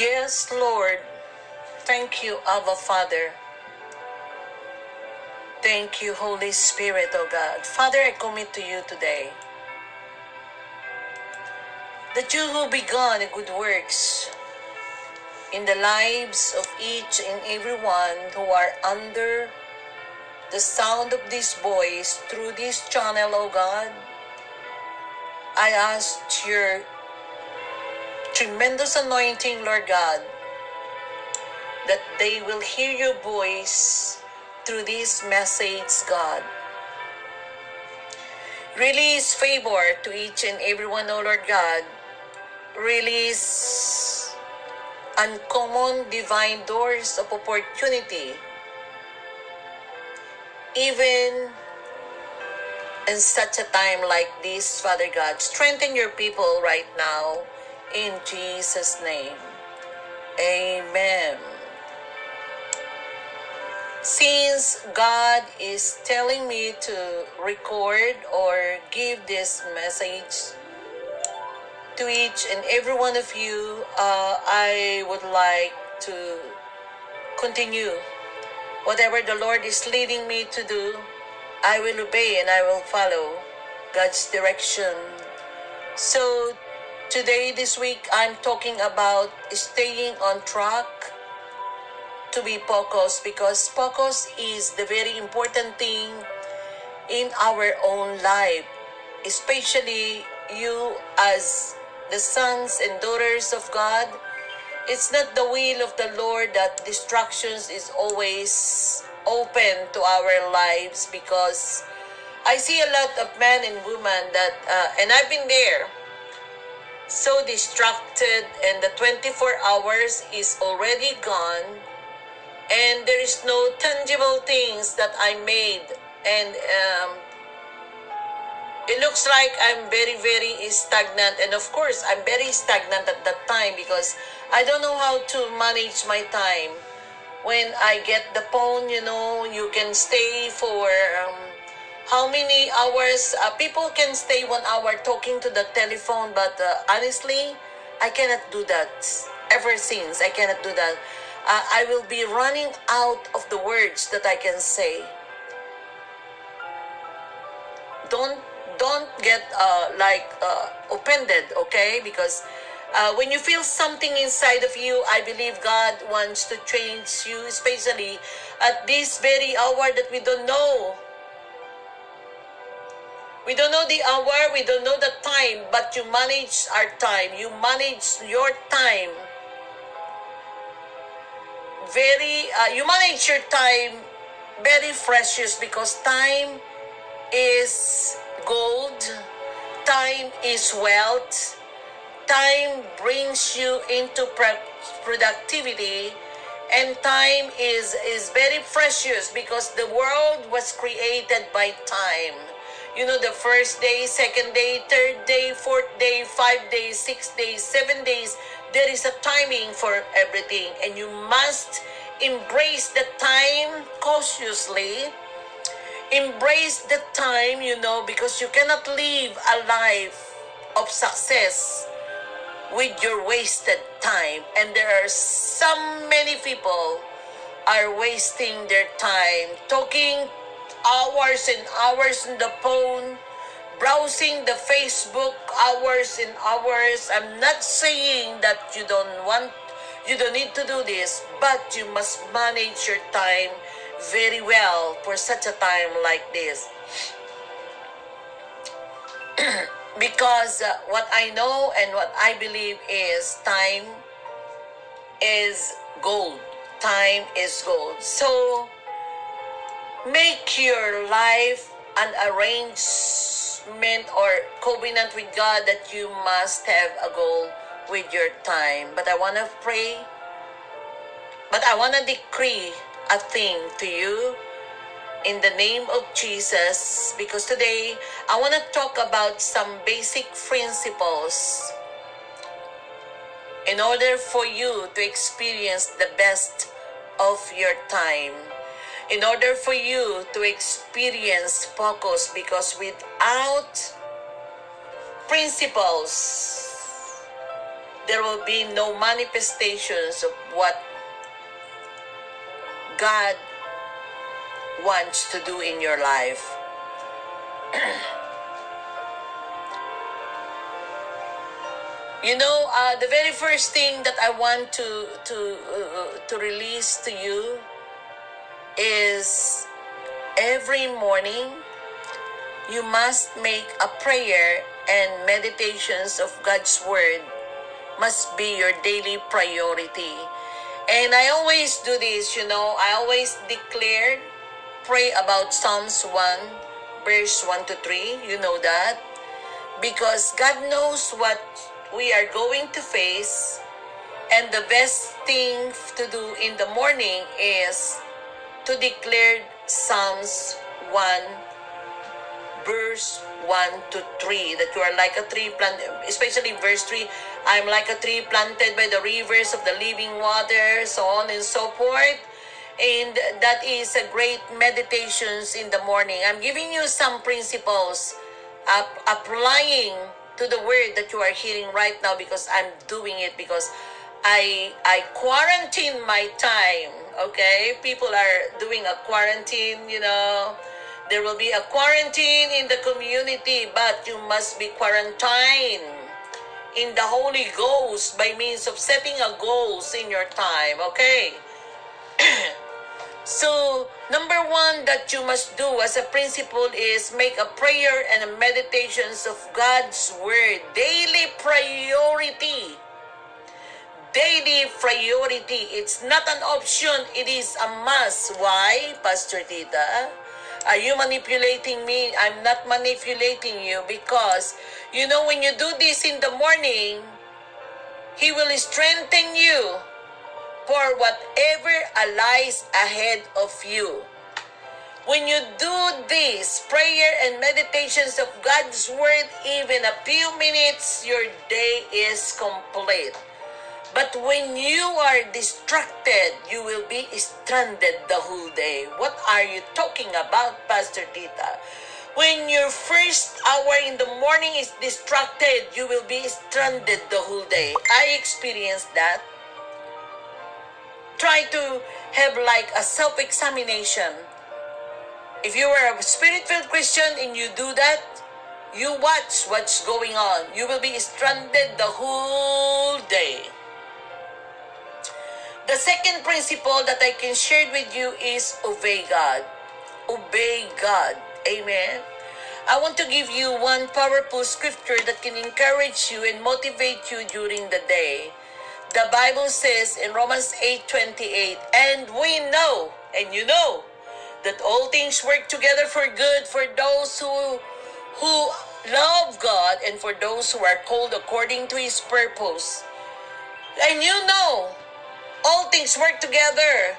Yes, Lord. Thank you, Abba Father. Thank you, Holy Spirit, O God. Father, I commit to you today that you who begun good works in the lives of each and everyone who are under the sound of this voice through this channel, O God, I ask your tremendous anointing, Lord God, that they will hear your voice through this message, God. Release favor to each and everyone, O Lord God. Release uncommon divine doors of opportunity. Even in such a time like this, Father God, strengthen your people right now in Jesus' name. Amen. Since God is telling me to record or give this message to each and every one of you, uh, I would like to continue. Whatever the Lord is leading me to do, I will obey and I will follow God's direction. So, today, this week, I'm talking about staying on track to be focused because focus is the very important thing in our own life, especially you as the sons and daughters of God. It's not the will of the Lord that distractions is always open to our lives because I see a lot of men and women that, uh, and I've been there, so distracted, and the 24 hours is already gone, and there is no tangible things that I made, and um, it looks like I'm very, very stagnant. And of course, I'm very stagnant at that time because I don't know how to manage my time. When I get the phone, you know, you can stay for um, how many hours? Uh, people can stay one hour talking to the telephone, but uh, honestly, I cannot do that. Ever since, I cannot do that. Uh, I will be running out of the words that I can say. Don't don't get uh, like uh, offended, okay? Because uh, when you feel something inside of you, I believe God wants to change you, especially at this very hour that we don't know. We don't know the hour, we don't know the time, but you manage our time. You manage your time. Very, uh, you manage your time very precious because time is gold, time is wealth, time brings you into productivity, and time is, is very precious because the world was created by time. You know, the first day, second day, third day, fourth day, five days, six days, seven days, there is a timing for everything, and you must embrace the time cautiously embrace the time, you know, because you cannot live a life of success with your wasted time. And there are so many people are wasting their time talking hours and hours on the phone, browsing the Facebook hours and hours. I'm not saying that you don't want you don't need to do this, but you must manage your time very well for such a time like this. because uh, what I know and what I believe is time is gold. Time is gold. So make your life an arrangement or covenant with God that you must have a goal with your time. But I want to pray, but I want to decree a thing to you in the name of Jesus because today I want to talk about some basic principles in order for you to experience the best of your time. In order for you to experience focus because without principles there will be no manifestations of what God wants to do in your life. you know, uh, the very first thing that I want to to uh, to release to you is every morning you must make a prayer and meditations of God's word must be your daily priority. And I always do this, you know, I always declare pray about Psalms 1 verse 1 to 3, you know that because God knows what we are going to face and the best thing to do in the morning is to declare Psalms 1 verse 1 to 3 that you are like a tree planted especially verse 3 I'm like a tree planted by the rivers of the living water so on and so forth. And that is a great meditations in the morning. I'm giving you some principles applying to the word that you are hearing right now because I'm doing it because I I quarantine my time okay people are doing a quarantine you know there will be a quarantine in the community, but you must be quarantined in the Holy Ghost by means of setting a goals in your time, okay? so, number one that you must do as a principle is make a prayer and a meditations of God's word. Daily priority. Daily priority. It's not an option, it is a must. Why, Pastor Tita? Are you manipulating me? I'm not manipulating you because, you know, when you do this in the morning, He will strengthen you for whatever lies ahead of you. When you do this prayer and meditations of God's Word, even a few minutes, your day is complete. But when you are distracted, you will be stranded the whole day. What are you talking about, Pastor Tita? When your first hour in the morning is distracted, you will be stranded the whole day. I experienced that. Try to have like a self examination. If you are a spirit filled Christian and you do that, you watch what's going on. You will be stranded the whole day. The second principle that I can share with you is obey God. Obey God. Amen. I want to give you one powerful scripture that can encourage you and motivate you during the day. The Bible says in Romans 8:28, and we know, and you know, that all things work together for good for those who who love God and for those who are called according to his purpose. And you know all things work together.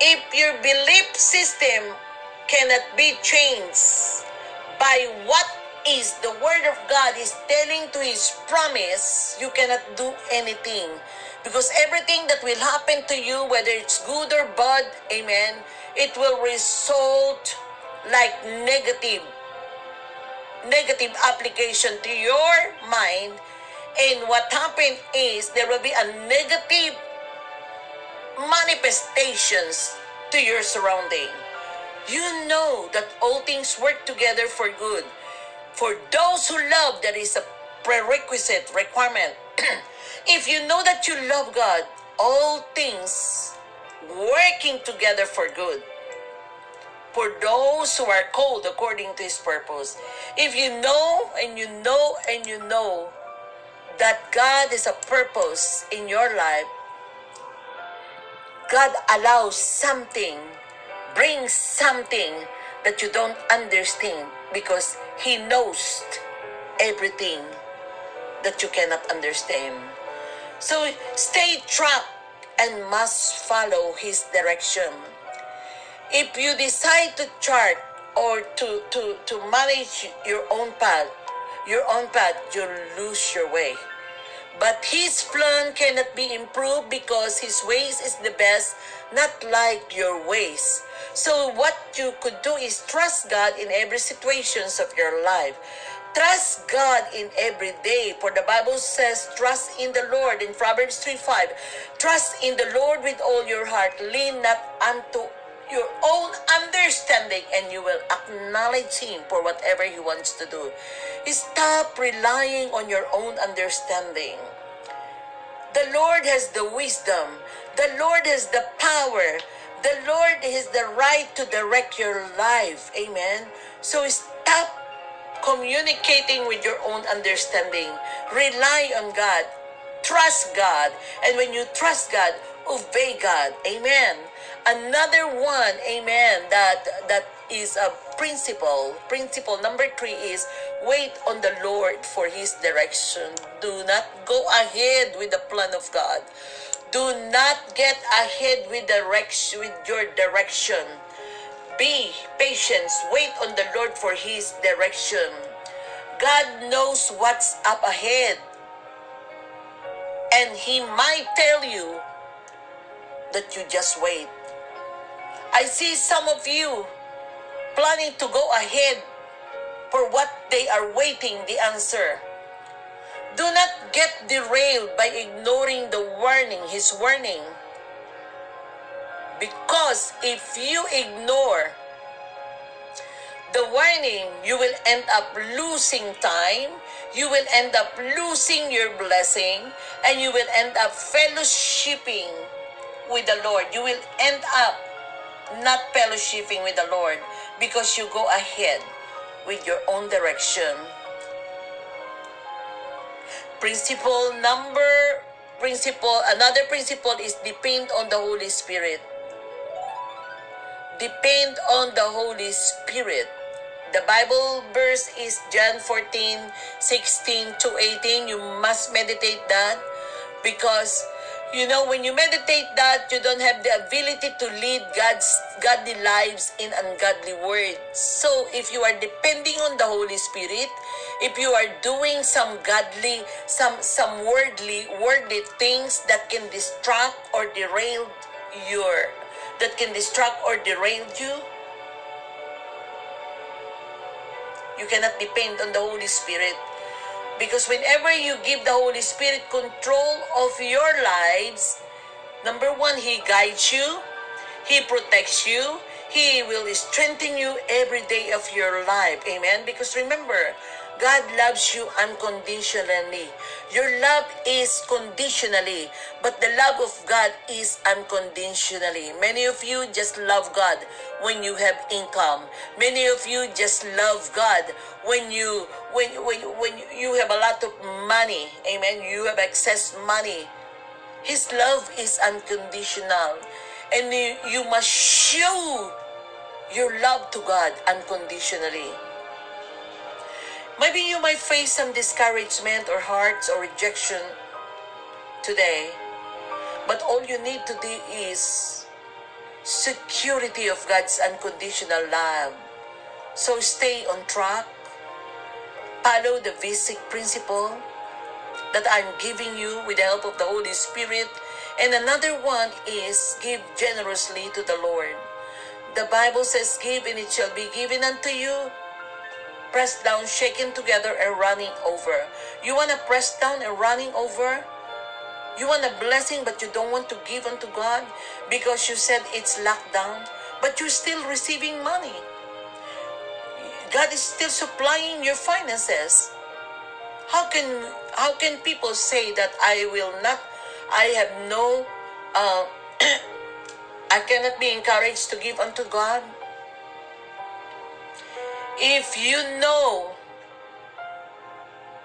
If your belief system cannot be changed by what is the word of God is telling to his promise, you cannot do anything. Because everything that will happen to you, whether it's good or bad, amen, it will result like negative negative application to your mind and what happened is there will be a negative manifestations to your surrounding. You know that all things work together for good. For those who love, that is a prerequisite requirement. if you know that you love God, all things working together for good. For those who are called according to his purpose. If you know and you know and you know that God is a purpose in your life, God allows something, brings something that you don't understand because He knows everything that you cannot understand. So stay trapped and must follow His direction. If you decide to chart or to, to, to manage your own path, your own path, you'll lose your way. But his plan cannot be improved because his ways is the best, not like your ways. So what you could do is trust God in every situations of your life. Trust God in every day. For the Bible says, trust in the Lord in Proverbs 3 5. Trust in the Lord with all your heart. Lean not unto your own understanding and you will acknowledge him for whatever he wants to do. Stop relying on your own understanding. The Lord has the wisdom. The Lord has the power. The Lord has the right to direct your life. Amen. So stop communicating with your own understanding. Rely on God. Trust God. And when you trust God, obey God. Amen. Another one, amen, that that is a principle. Principle number three is wait on the Lord for his direction. Do not go ahead with the plan of God. Do not get ahead with direction with your direction. Be patient. Wait on the Lord for his direction. God knows what's up ahead. And he might tell you that you just wait. I see some of you planning to go ahead for what they are waiting the answer. Do not get derailed by ignoring the warning, his warning. Because if you ignore the warning, you will end up losing time, you will end up losing your blessing, and you will end up fellowshipping with the Lord. You will end up not fellowshipping with the Lord because you go ahead with your own direction. Principle number principle another principle is depend on the Holy Spirit. Depend on the Holy Spirit. The Bible verse is John 14, 16 to 18. You must meditate that because you know when you meditate that you don't have the ability to lead god's godly lives in ungodly words. So if you are depending on the holy spirit if you are doing some godly some some worldly worldly things that can distract or derail your that can distract or derail you you cannot depend on the holy spirit because whenever you give the Holy Spirit control of your lives, number one, He guides you, He protects you, He will strengthen you every day of your life. Amen. Because remember, God loves you unconditionally. Your love is conditionally, but the love of God is unconditionally. Many of you just love God when you have income. Many of you just love God when you when when when you have a lot of money. Amen. You have excess money. His love is unconditional. And you, you must show your love to God unconditionally. Maybe you might face some discouragement or hurts or rejection today. But all you need to do is security of God's unconditional love. So stay on track. Follow the basic principle that I'm giving you with the help of the Holy Spirit. And another one is give generously to the Lord. The Bible says, Give and it shall be given unto you pressed down, shaken together, and running over. You want to press down and running over? You want a blessing, but you don't want to give unto God because you said it's locked down, but you're still receiving money. God is still supplying your finances. How can how can people say that I will not? I have no. Uh, I cannot be encouraged to give unto God if you know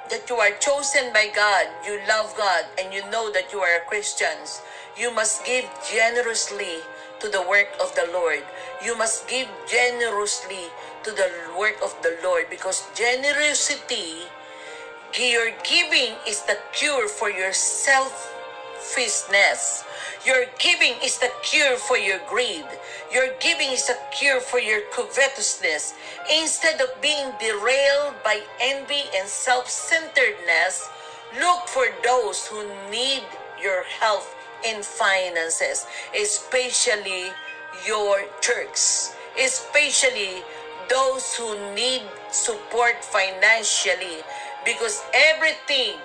that you are chosen by God, you love God, and you know that you are Christians, you must give generously to the work of the Lord. You must give generously to the work of the Lord because generosity, your giving is the cure for your selfishness. Your giving is the cure for your greed. Your giving is a cure for your covetousness. Instead of being derailed by envy and self centeredness, look for those who need your help in finances, especially your church, especially those who need support financially because everything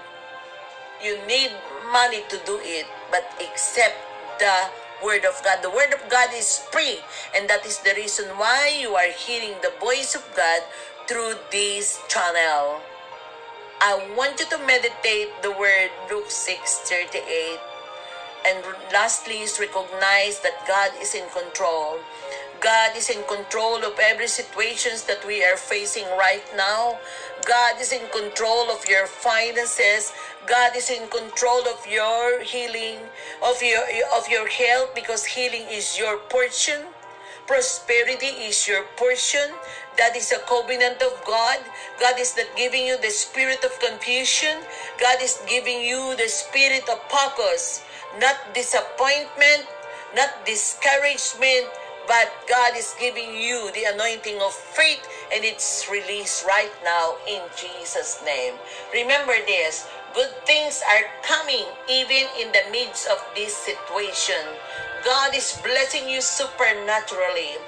you need money to do it but accept the word of God. The word of God is free and that is the reason why you are hearing the voice of God through this channel. I want you to meditate the word Luke 6:38 and lastly is recognize that God is in control. God is in control of every situations that we are facing right now. God is in control of your finances. God is in control of your healing, of your of your health because healing is your portion. Prosperity is your portion. That is a covenant of God. God is not giving you the spirit of confusion. God is giving you the spirit of purpose, not disappointment, not discouragement, but God is giving you the anointing of faith and it's released right now in Jesus' name. Remember this good things are coming even in the midst of this situation. God is blessing you supernaturally.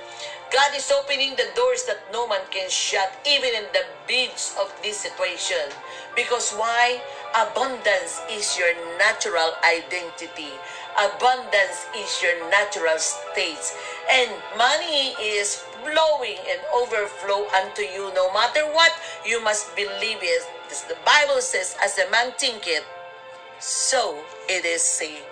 God is opening the doors that no man can shut, even in the midst of this situation. Because why? Abundance is your natural identity. Abundance is your natural state. And money is flowing and overflow unto you. No matter what, you must believe it. As the Bible says, as a man thinketh, so it is said.